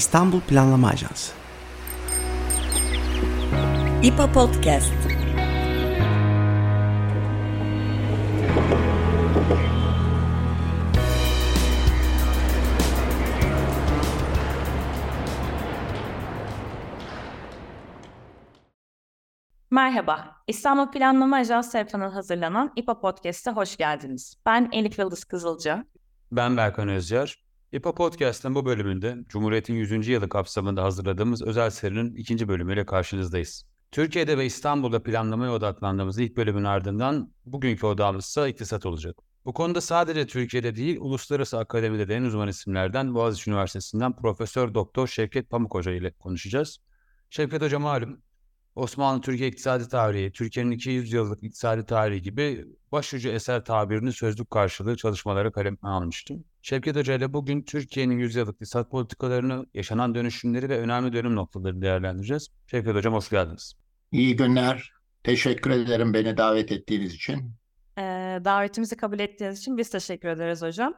İstanbul Planlama Ajansı İPA Podcast Merhaba, İstanbul Planlama Ajansı tarafından hazırlanan İPA Podcast'a hoş geldiniz. Ben Elif Yıldız Kızılca. Ben Berkan Özyer. İPA Podcast'ın bu bölümünde Cumhuriyet'in 100. yılı kapsamında hazırladığımız özel serinin ikinci bölümüyle karşınızdayız. Türkiye'de ve İstanbul'da planlamaya odaklandığımız ilk bölümün ardından bugünkü odamız ise iktisat olacak. Bu konuda sadece Türkiye'de değil, uluslararası akademide de en uzman isimlerden Boğaziçi Üniversitesi'nden Profesör Doktor Şevket Pamuk Hoca ile konuşacağız. Şevket Hoca malum Osmanlı Türkiye İktisadi Tarihi, Türkiye'nin 200 yıllık iktisadi tarihi gibi başucu eser tabirini sözlük karşılığı çalışmaları kaleme almıştı. Şevket Hoca ile bugün Türkiye'nin 100 yıllık iktisat politikalarını, yaşanan dönüşümleri ve önemli dönüm noktalarını değerlendireceğiz. Şevket Hocam hoş geldiniz. İyi günler. Teşekkür ederim beni davet ettiğiniz için. Ee, davetimizi kabul ettiğiniz için biz teşekkür ederiz hocam.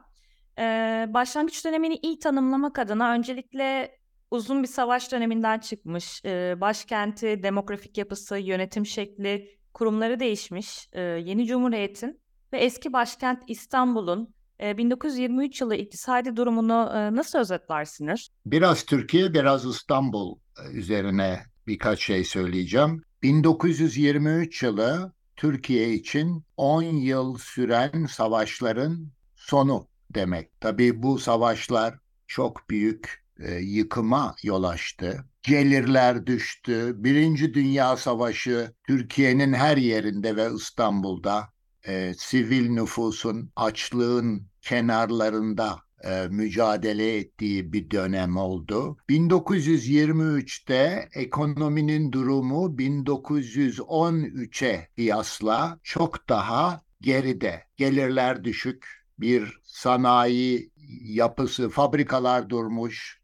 Ee, başlangıç dönemini iyi tanımlamak adına öncelikle uzun bir savaş döneminden çıkmış. E, başkenti, demografik yapısı, yönetim şekli, kurumları değişmiş. E, yeni Cumhuriyet'in ve eski başkent İstanbul'un 1923 yılı iktisadi durumunu nasıl özetlersiniz? Biraz Türkiye, biraz İstanbul üzerine birkaç şey söyleyeceğim. 1923 yılı Türkiye için 10 yıl süren savaşların sonu demek. Tabii bu savaşlar çok büyük yıkıma yol açtı. Gelirler düştü. Birinci Dünya Savaşı Türkiye'nin her yerinde ve İstanbul'da e, sivil nüfusun açlığın kenarlarında e, mücadele ettiği bir dönem oldu. 1923'te ekonominin durumu 1913'e kıyasla çok daha geride. Gelirler düşük, bir sanayi yapısı, fabrikalar durmuş,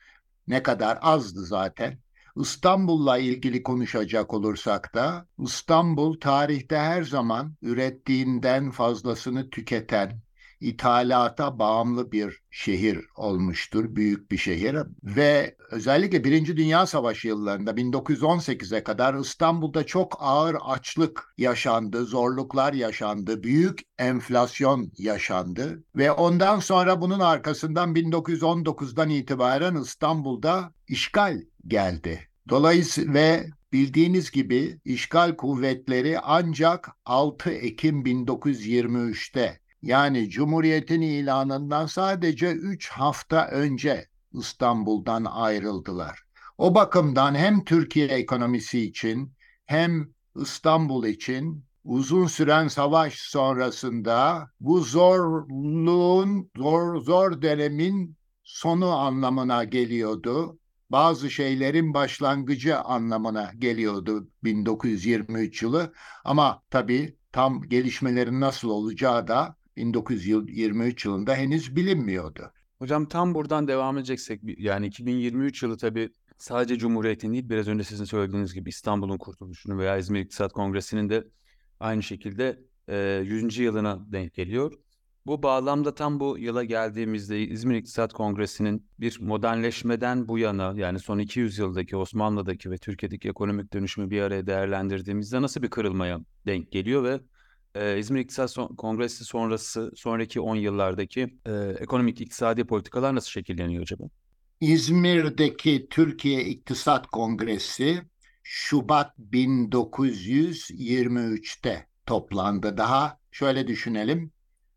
ne kadar azdı zaten. İstanbul'la ilgili konuşacak olursak da İstanbul tarihte her zaman ürettiğinden fazlasını tüketen, ithalata bağımlı bir şehir olmuştur, büyük bir şehir ve özellikle Birinci Dünya Savaşı yıllarında 1918'e kadar İstanbul'da çok ağır açlık yaşandı, zorluklar yaşandı, büyük enflasyon yaşandı ve ondan sonra bunun arkasından 1919'dan itibaren İstanbul'da işgal geldi. Dolayısıyla ve bildiğiniz gibi işgal kuvvetleri ancak 6 Ekim 1923'te yani Cumhuriyet'in ilanından sadece 3 hafta önce İstanbul'dan ayrıldılar. O bakımdan hem Türkiye ekonomisi için hem İstanbul için uzun süren savaş sonrasında bu zorluğun, zor, zor dönemin sonu anlamına geliyordu. Bazı şeylerin başlangıcı anlamına geliyordu 1923 yılı. Ama tabii tam gelişmelerin nasıl olacağı da 1923 yılında henüz bilinmiyordu. Hocam tam buradan devam edeceksek yani 2023 yılı tabii sadece Cumhuriyet'in değil biraz önce sizin söylediğiniz gibi İstanbul'un kurtuluşunu veya İzmir İktisat Kongresi'nin de aynı şekilde e, 100. yılına denk geliyor. Bu bağlamda tam bu yıla geldiğimizde İzmir İktisat Kongresi'nin bir modernleşmeden bu yana yani son 200 yıldaki Osmanlı'daki ve Türkiye'deki ekonomik dönüşümü bir araya değerlendirdiğimizde nasıl bir kırılmaya denk geliyor ve e, İzmir İktisat Kongresi sonrası sonraki 10 yıllardaki e, ekonomik iktisadi politikalar nasıl şekilleniyor acaba? İzmir'deki Türkiye İktisat Kongresi Şubat 1923'te toplandı. Daha şöyle düşünelim.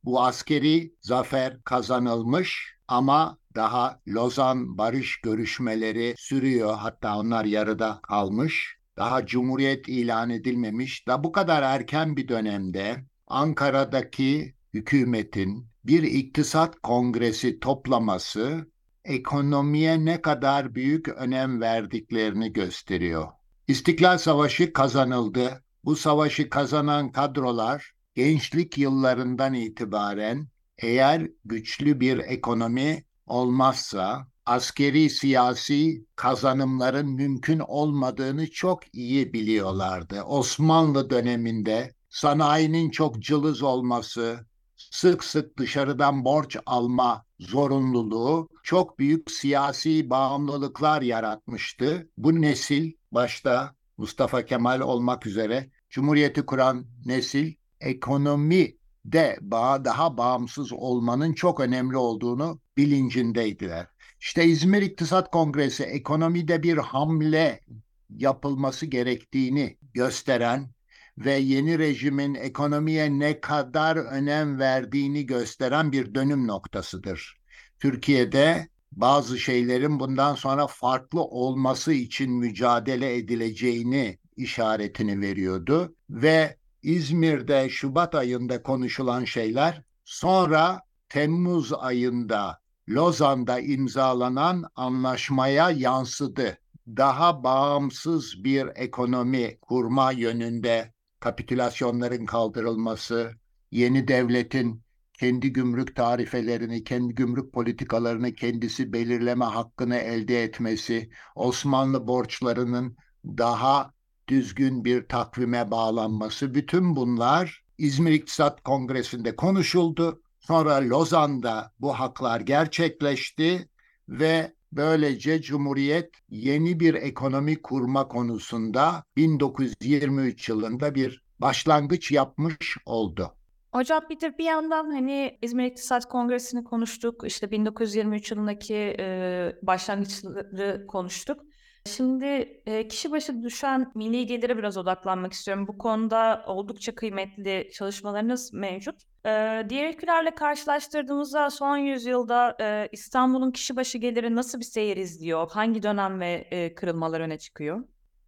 Bu askeri zafer kazanılmış ama daha Lozan barış görüşmeleri sürüyor. Hatta onlar yarıda kalmış daha cumhuriyet ilan edilmemiş da bu kadar erken bir dönemde Ankara'daki hükümetin bir iktisat kongresi toplaması ekonomiye ne kadar büyük önem verdiklerini gösteriyor. İstiklal Savaşı kazanıldı. Bu savaşı kazanan kadrolar gençlik yıllarından itibaren eğer güçlü bir ekonomi olmazsa askeri siyasi kazanımların mümkün olmadığını çok iyi biliyorlardı. Osmanlı döneminde sanayinin çok cılız olması, sık sık dışarıdan borç alma zorunluluğu çok büyük siyasi bağımlılıklar yaratmıştı. Bu nesil başta Mustafa Kemal olmak üzere Cumhuriyeti kuran nesil ekonomi de daha bağımsız olmanın çok önemli olduğunu bilincindeydiler. İşte İzmir İktisat Kongresi ekonomide bir hamle yapılması gerektiğini gösteren ve yeni rejimin ekonomiye ne kadar önem verdiğini gösteren bir dönüm noktasıdır. Türkiye'de bazı şeylerin bundan sonra farklı olması için mücadele edileceğini işaretini veriyordu ve İzmir'de Şubat ayında konuşulan şeyler sonra Temmuz ayında Lozan'da imzalanan anlaşmaya yansıdı. Daha bağımsız bir ekonomi kurma yönünde kapitülasyonların kaldırılması, yeni devletin kendi gümrük tarifelerini, kendi gümrük politikalarını kendisi belirleme hakkını elde etmesi, Osmanlı borçlarının daha düzgün bir takvime bağlanması, bütün bunlar İzmir İktisat Kongresi'nde konuşuldu. Sonra Lozan'da bu haklar gerçekleşti ve böylece Cumhuriyet yeni bir ekonomi kurma konusunda 1923 yılında bir başlangıç yapmış oldu. Hocam bir de bir yandan hani İzmir İktisat Kongresi'ni konuştuk. İşte 1923 yılındaki e, başlangıçları konuştuk. Şimdi e, kişi başı düşen milli gelire biraz odaklanmak istiyorum. Bu konuda oldukça kıymetli çalışmalarınız mevcut. E, diğer ülkelerle karşılaştırdığımızda son yüzyılda e, İstanbul'un kişi başı geliri nasıl bir seyir izliyor? Hangi dönem ve kırılmalar öne çıkıyor?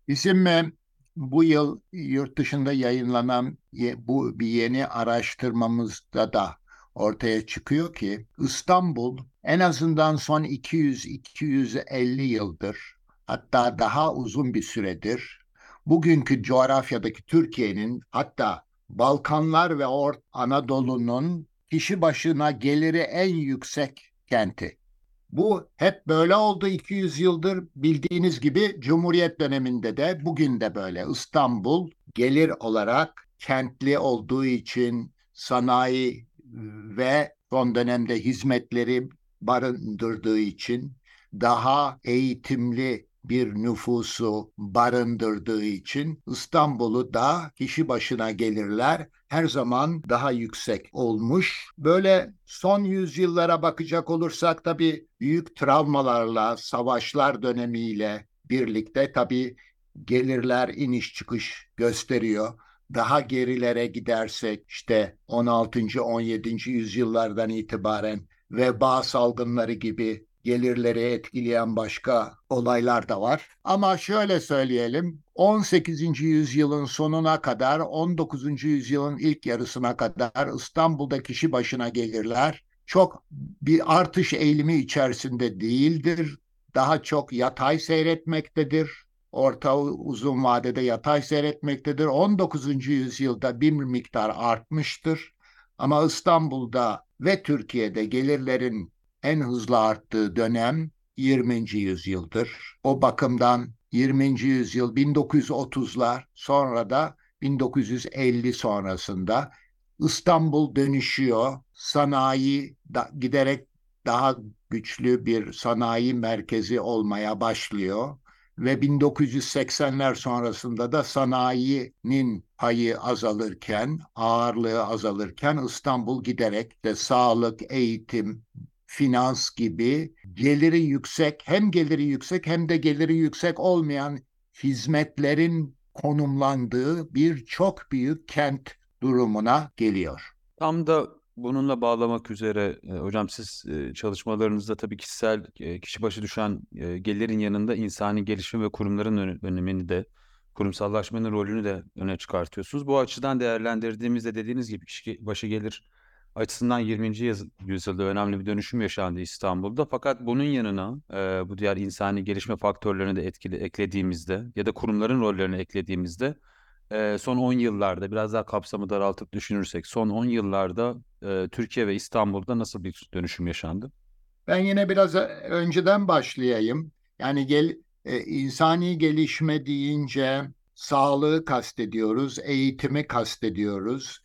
Bizim e, bu yıl yurt dışında yayınlanan bu bir yeni araştırmamızda da ortaya çıkıyor ki İstanbul en azından son 200-250 yıldır hatta daha uzun bir süredir bugünkü coğrafyadaki Türkiye'nin hatta Balkanlar ve Or Anadolu'nun kişi başına geliri en yüksek kenti. Bu hep böyle oldu 200 yıldır bildiğiniz gibi Cumhuriyet döneminde de bugün de böyle. İstanbul gelir olarak kentli olduğu için sanayi ve son dönemde hizmetleri barındırdığı için daha eğitimli bir nüfusu barındırdığı için İstanbul'u da kişi başına gelirler her zaman daha yüksek olmuş. Böyle son yüzyıllara bakacak olursak tabii büyük travmalarla, savaşlar dönemiyle birlikte tabii gelirler iniş çıkış gösteriyor. Daha gerilere gidersek işte 16. 17. yüzyıllardan itibaren veba salgınları gibi gelirleri etkileyen başka olaylar da var. Ama şöyle söyleyelim 18. yüzyılın sonuna kadar 19. yüzyılın ilk yarısına kadar İstanbul'da kişi başına gelirler çok bir artış eğilimi içerisinde değildir. Daha çok yatay seyretmektedir. Orta uzun vadede yatay seyretmektedir. 19. yüzyılda bir miktar artmıştır. Ama İstanbul'da ve Türkiye'de gelirlerin en hızlı arttığı dönem 20. yüzyıldır. O bakımdan 20. yüzyıl 1930'lar sonra da 1950 sonrasında İstanbul dönüşüyor. Sanayi da, giderek daha güçlü bir sanayi merkezi olmaya başlıyor ve 1980'ler sonrasında da sanayinin payı azalırken, ağırlığı azalırken İstanbul giderek de sağlık, eğitim, finans gibi geliri yüksek, hem geliri yüksek hem de geliri yüksek olmayan hizmetlerin konumlandığı bir çok büyük kent durumuna geliyor. Tam da bununla bağlamak üzere e, hocam siz e, çalışmalarınızda tabii kişisel e, kişi başı düşen gelirin yanında insani gelişim ve kurumların önemini de kurumsallaşmanın rolünü de öne çıkartıyorsunuz. Bu açıdan değerlendirdiğimizde dediğiniz gibi kişi başı gelir açısından 20. yüzyılda önemli bir dönüşüm yaşandı İstanbul'da. Fakat bunun yanına e, bu diğer insani gelişme faktörlerini de etkili eklediğimizde ya da kurumların rollerini eklediğimizde e, son 10 yıllarda biraz daha kapsamı daraltıp düşünürsek son 10 yıllarda e, Türkiye ve İstanbul'da nasıl bir dönüşüm yaşandı? Ben yine biraz önceden başlayayım. Yani gel e, insani gelişme deyince sağlığı kastediyoruz, eğitimi kastediyoruz.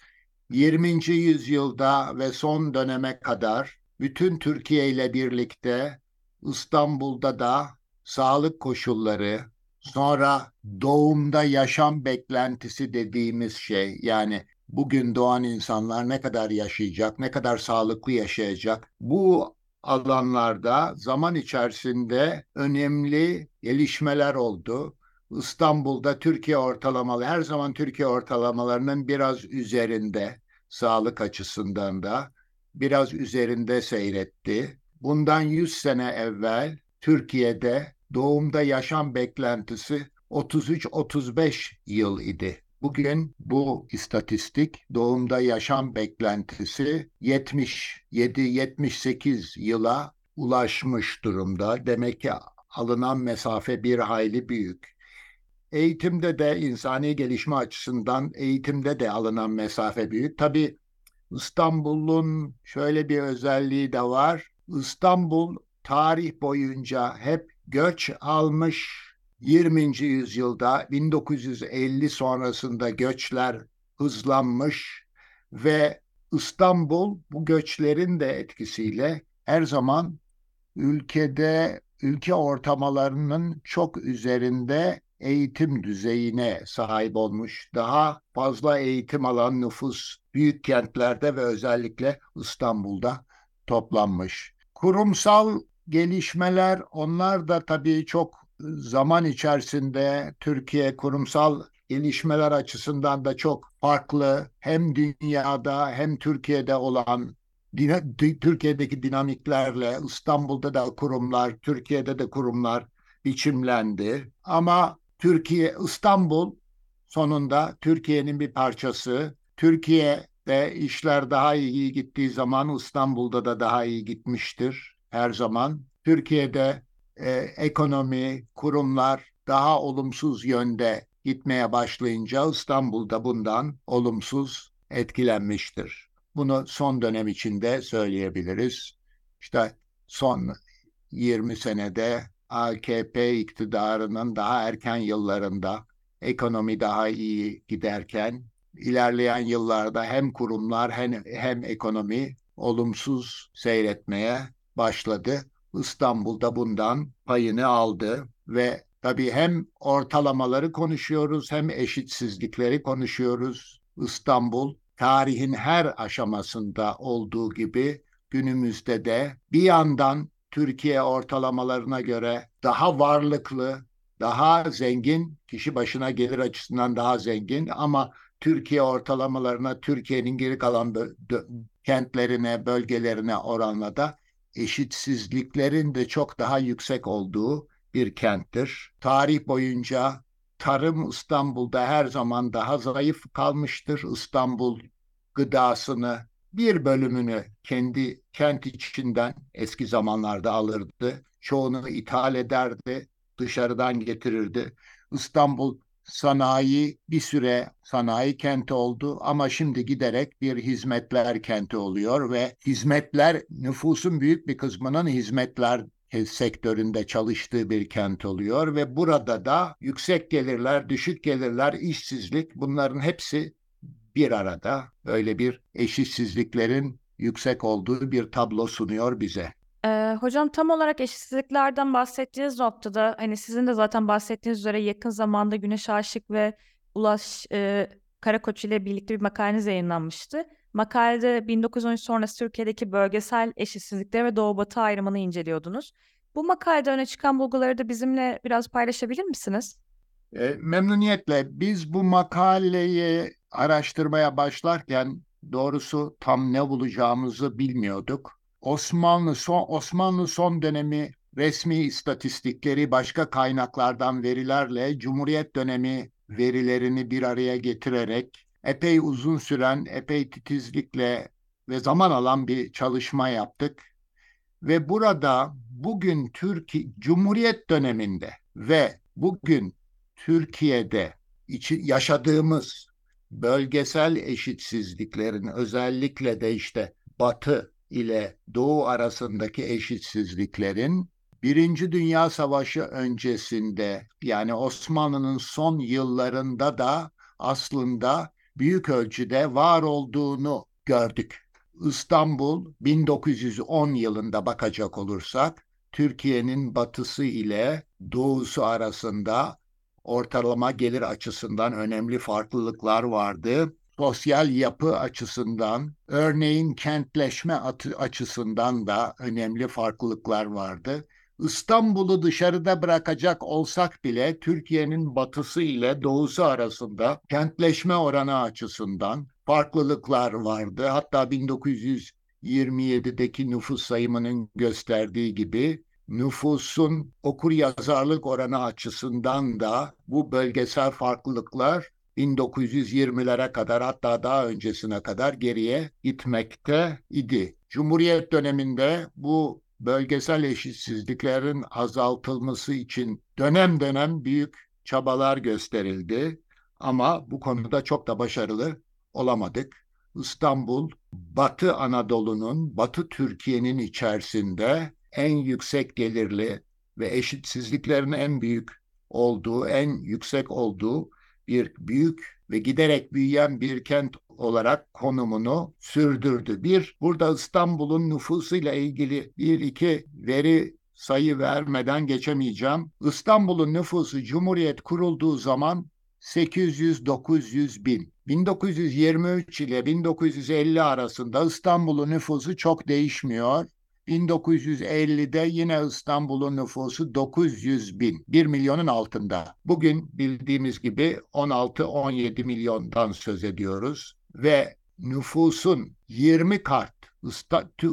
20. yüzyılda ve son döneme kadar bütün Türkiye ile birlikte İstanbul'da da sağlık koşulları, sonra doğumda yaşam beklentisi dediğimiz şey yani bugün doğan insanlar ne kadar yaşayacak, ne kadar sağlıklı yaşayacak. Bu alanlarda zaman içerisinde önemli gelişmeler oldu. İstanbul'da Türkiye ortalamalı her zaman Türkiye ortalamalarının biraz üzerinde sağlık açısından da biraz üzerinde seyretti. Bundan 100 sene evvel Türkiye'de doğumda yaşam beklentisi 33-35 yıl idi. Bugün bu istatistik doğumda yaşam beklentisi 77-78 yıla ulaşmış durumda. Demek ki alınan mesafe bir hayli büyük. Eğitimde de insani gelişme açısından eğitimde de alınan mesafe büyük. Tabii İstanbul'un şöyle bir özelliği de var. İstanbul tarih boyunca hep göç almış 20. yüzyılda 1950 sonrasında göçler hızlanmış ve İstanbul bu göçlerin de etkisiyle her zaman ülkede ülke ortamalarının çok üzerinde eğitim düzeyine sahip olmuş. Daha fazla eğitim alan nüfus büyük kentlerde ve özellikle İstanbul'da toplanmış. Kurumsal gelişmeler onlar da tabii çok zaman içerisinde Türkiye kurumsal gelişmeler açısından da çok farklı hem dünyada hem Türkiye'de olan Türkiye'deki dinamiklerle İstanbul'da da kurumlar, Türkiye'de de kurumlar biçimlendi. Ama Türkiye, İstanbul sonunda Türkiye'nin bir parçası. Türkiye'de işler daha iyi gittiği zaman İstanbul'da da daha iyi gitmiştir her zaman. Türkiye'de e, ekonomi, kurumlar daha olumsuz yönde gitmeye başlayınca İstanbul'da bundan olumsuz etkilenmiştir. Bunu son dönem içinde söyleyebiliriz. İşte son 20 senede AKP iktidarının daha erken yıllarında ekonomi daha iyi giderken ilerleyen yıllarda hem kurumlar hem, hem ekonomi olumsuz seyretmeye başladı. İstanbul'da bundan payını aldı ve tabii hem ortalamaları konuşuyoruz hem eşitsizlikleri konuşuyoruz. İstanbul tarihin her aşamasında olduğu gibi günümüzde de bir yandan Türkiye ortalamalarına göre daha varlıklı, daha zengin, kişi başına gelir açısından daha zengin ama Türkiye ortalamalarına, Türkiye'nin geri kalan kentlerine, bölgelerine oranla da eşitsizliklerin de çok daha yüksek olduğu bir kenttir. Tarih boyunca tarım İstanbul'da her zaman daha zayıf kalmıştır. İstanbul gıdasını bir bölümünü kendi kent içinden eski zamanlarda alırdı. Çoğunu ithal ederdi, dışarıdan getirirdi. İstanbul sanayi bir süre sanayi kenti oldu ama şimdi giderek bir hizmetler kenti oluyor ve hizmetler nüfusun büyük bir kısmının hizmetler sektöründe çalıştığı bir kent oluyor ve burada da yüksek gelirler, düşük gelirler, işsizlik bunların hepsi bir arada öyle bir eşitsizliklerin yüksek olduğu bir tablo sunuyor bize. Ee, hocam tam olarak eşitsizliklerden bahsettiğiniz noktada hani sizin de zaten bahsettiğiniz üzere yakın zamanda Güneş Aşık ve Ulaş e, Karakoç ile birlikte bir makaleniz yayınlanmıştı. Makalede 1913 sonrası Türkiye'deki bölgesel eşitsizlikleri ve Doğu Batı ayrımını inceliyordunuz. Bu makalede öne çıkan bulguları da bizimle biraz paylaşabilir misiniz? E, memnuniyetle. Biz bu makaleyi araştırmaya başlarken doğrusu tam ne bulacağımızı bilmiyorduk. Osmanlı son Osmanlı son dönemi resmi istatistikleri başka kaynaklardan verilerle Cumhuriyet dönemi verilerini bir araya getirerek epey uzun süren, epey titizlikle ve zaman alan bir çalışma yaptık. Ve burada bugün Türkiye Cumhuriyet döneminde ve bugün Türkiye'de içi, yaşadığımız bölgesel eşitsizliklerin özellikle de işte Batı ile Doğu arasındaki eşitsizliklerin Birinci Dünya Savaşı öncesinde yani Osmanlı'nın son yıllarında da aslında büyük ölçüde var olduğunu gördük. İstanbul 1910 yılında bakacak olursak Türkiye'nin batısı ile doğusu arasında ortalama gelir açısından önemli farklılıklar vardı. Sosyal yapı açısından, örneğin kentleşme açısından da önemli farklılıklar vardı. İstanbul'u dışarıda bırakacak olsak bile Türkiye'nin batısı ile doğusu arasında kentleşme oranı açısından farklılıklar vardı. Hatta 1927'deki nüfus sayımının gösterdiği gibi nüfusun okur yazarlık oranı açısından da bu bölgesel farklılıklar 1920'lere kadar hatta daha öncesine kadar geriye gitmekte idi. Cumhuriyet döneminde bu bölgesel eşitsizliklerin azaltılması için dönem dönem büyük çabalar gösterildi. Ama bu konuda çok da başarılı olamadık. İstanbul, Batı Anadolu'nun, Batı Türkiye'nin içerisinde en yüksek gelirli ve eşitsizliklerin en büyük olduğu, en yüksek olduğu bir büyük ve giderek büyüyen bir kent olarak konumunu sürdürdü. Bir, burada İstanbul'un nüfusuyla ilgili bir iki veri sayı vermeden geçemeyeceğim. İstanbul'un nüfusu Cumhuriyet kurulduğu zaman 800-900 bin. 1923 ile 1950 arasında İstanbul'un nüfusu çok değişmiyor. 1950'de yine İstanbul'un nüfusu 900 bin, 1 milyonun altında. Bugün bildiğimiz gibi 16-17 milyondan söz ediyoruz ve nüfusun 20 kat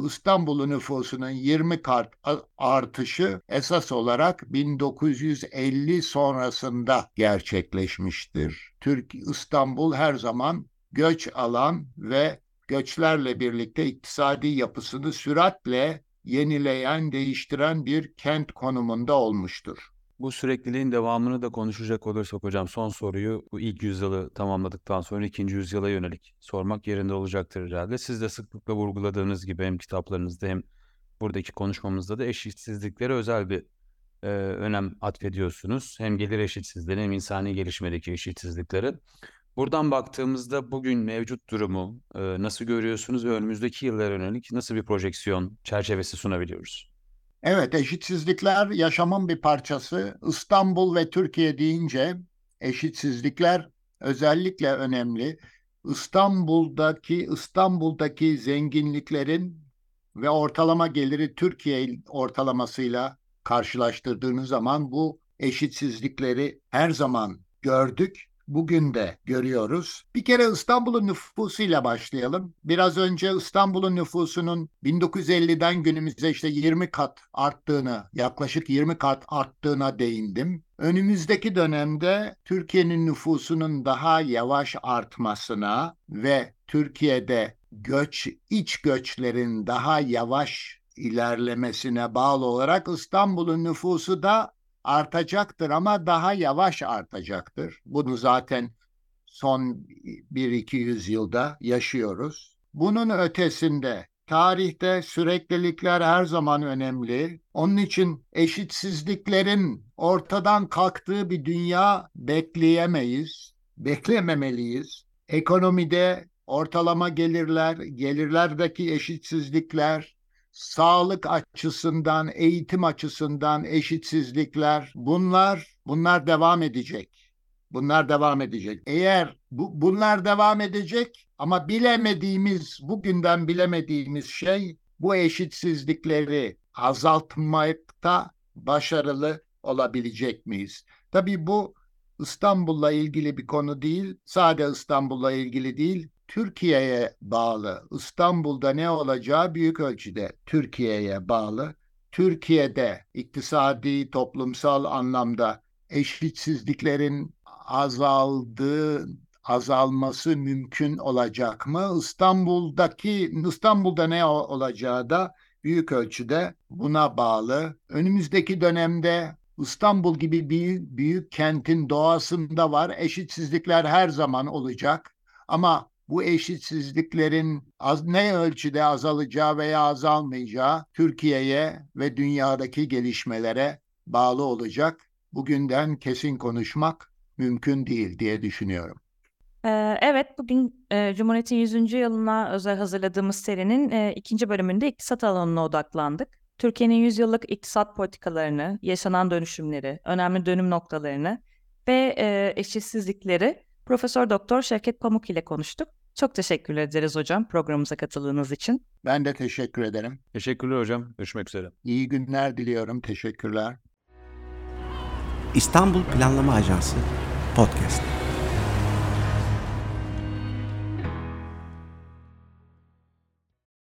İstanbul'un nüfusunun 20 kat artışı esas olarak 1950 sonrasında gerçekleşmiştir. Türk İstanbul her zaman göç alan ve göçlerle birlikte iktisadi yapısını süratle yenileyen, değiştiren bir kent konumunda olmuştur. Bu sürekliliğin devamını da konuşacak olursak hocam son soruyu bu ilk yüzyılı tamamladıktan sonra ikinci yüzyıla yönelik sormak yerinde olacaktır herhalde. Siz de sıklıkla vurguladığınız gibi hem kitaplarınızda hem buradaki konuşmamızda da eşitsizliklere özel bir e, önem atfediyorsunuz. Hem gelir eşitsizliğine hem insani gelişmedeki eşitsizlikleri. Buradan baktığımızda bugün mevcut durumu e, nasıl görüyorsunuz ve önümüzdeki yıllara yönelik nasıl bir projeksiyon çerçevesi sunabiliyoruz? Evet, eşitsizlikler yaşamın bir parçası. İstanbul ve Türkiye deyince eşitsizlikler özellikle önemli. İstanbul'daki İstanbul'daki zenginliklerin ve ortalama geliri Türkiye ortalamasıyla karşılaştırdığınız zaman bu eşitsizlikleri her zaman gördük bugün de görüyoruz. Bir kere İstanbul'un nüfusuyla başlayalım. Biraz önce İstanbul'un nüfusunun 1950'den günümüze işte 20 kat arttığını, yaklaşık 20 kat arttığına değindim. Önümüzdeki dönemde Türkiye'nin nüfusunun daha yavaş artmasına ve Türkiye'de göç, iç göçlerin daha yavaş ilerlemesine bağlı olarak İstanbul'un nüfusu da artacaktır ama daha yavaş artacaktır. Bunu zaten son bir iki yüzyılda yaşıyoruz. Bunun ötesinde tarihte süreklilikler her zaman önemli. Onun için eşitsizliklerin ortadan kalktığı bir dünya bekleyemeyiz, beklememeliyiz. Ekonomide ortalama gelirler, gelirlerdeki eşitsizlikler, sağlık açısından, eğitim açısından eşitsizlikler bunlar bunlar devam edecek. Bunlar devam edecek. Eğer bu, bunlar devam edecek ama bilemediğimiz, bugünden bilemediğimiz şey bu eşitsizlikleri azaltmakta başarılı olabilecek miyiz? Tabii bu İstanbul'la ilgili bir konu değil, sadece İstanbul'la ilgili değil, Türkiye'ye bağlı. İstanbul'da ne olacağı büyük ölçüde Türkiye'ye bağlı. Türkiye'de iktisadi, toplumsal anlamda eşitsizliklerin azaldığı, azalması mümkün olacak mı? İstanbul'daki İstanbul'da ne olacağı da büyük ölçüde buna bağlı. Önümüzdeki dönemde İstanbul gibi bir büyük kentin doğasında var. Eşitsizlikler her zaman olacak. Ama bu eşitsizliklerin az, ne ölçüde azalacağı veya azalmayacağı Türkiye'ye ve dünyadaki gelişmelere bağlı olacak. Bugünden kesin konuşmak mümkün değil diye düşünüyorum. Ee, evet, bugün e, Cumhuriyet'in 100. yılına özel hazırladığımız serinin e, ikinci bölümünde iktisat alanına odaklandık. Türkiye'nin 100 yıllık iktisat politikalarını, yaşanan dönüşümleri, önemli dönüm noktalarını ve e, eşitsizlikleri Profesör Doktor Şevket Pamuk ile konuştuk. Çok teşekkür ederiz hocam programımıza katıldığınız için. Ben de teşekkür ederim. Teşekkürler hocam. Görüşmek üzere. İyi günler diliyorum. Teşekkürler. İstanbul Planlama Ajansı Podcast.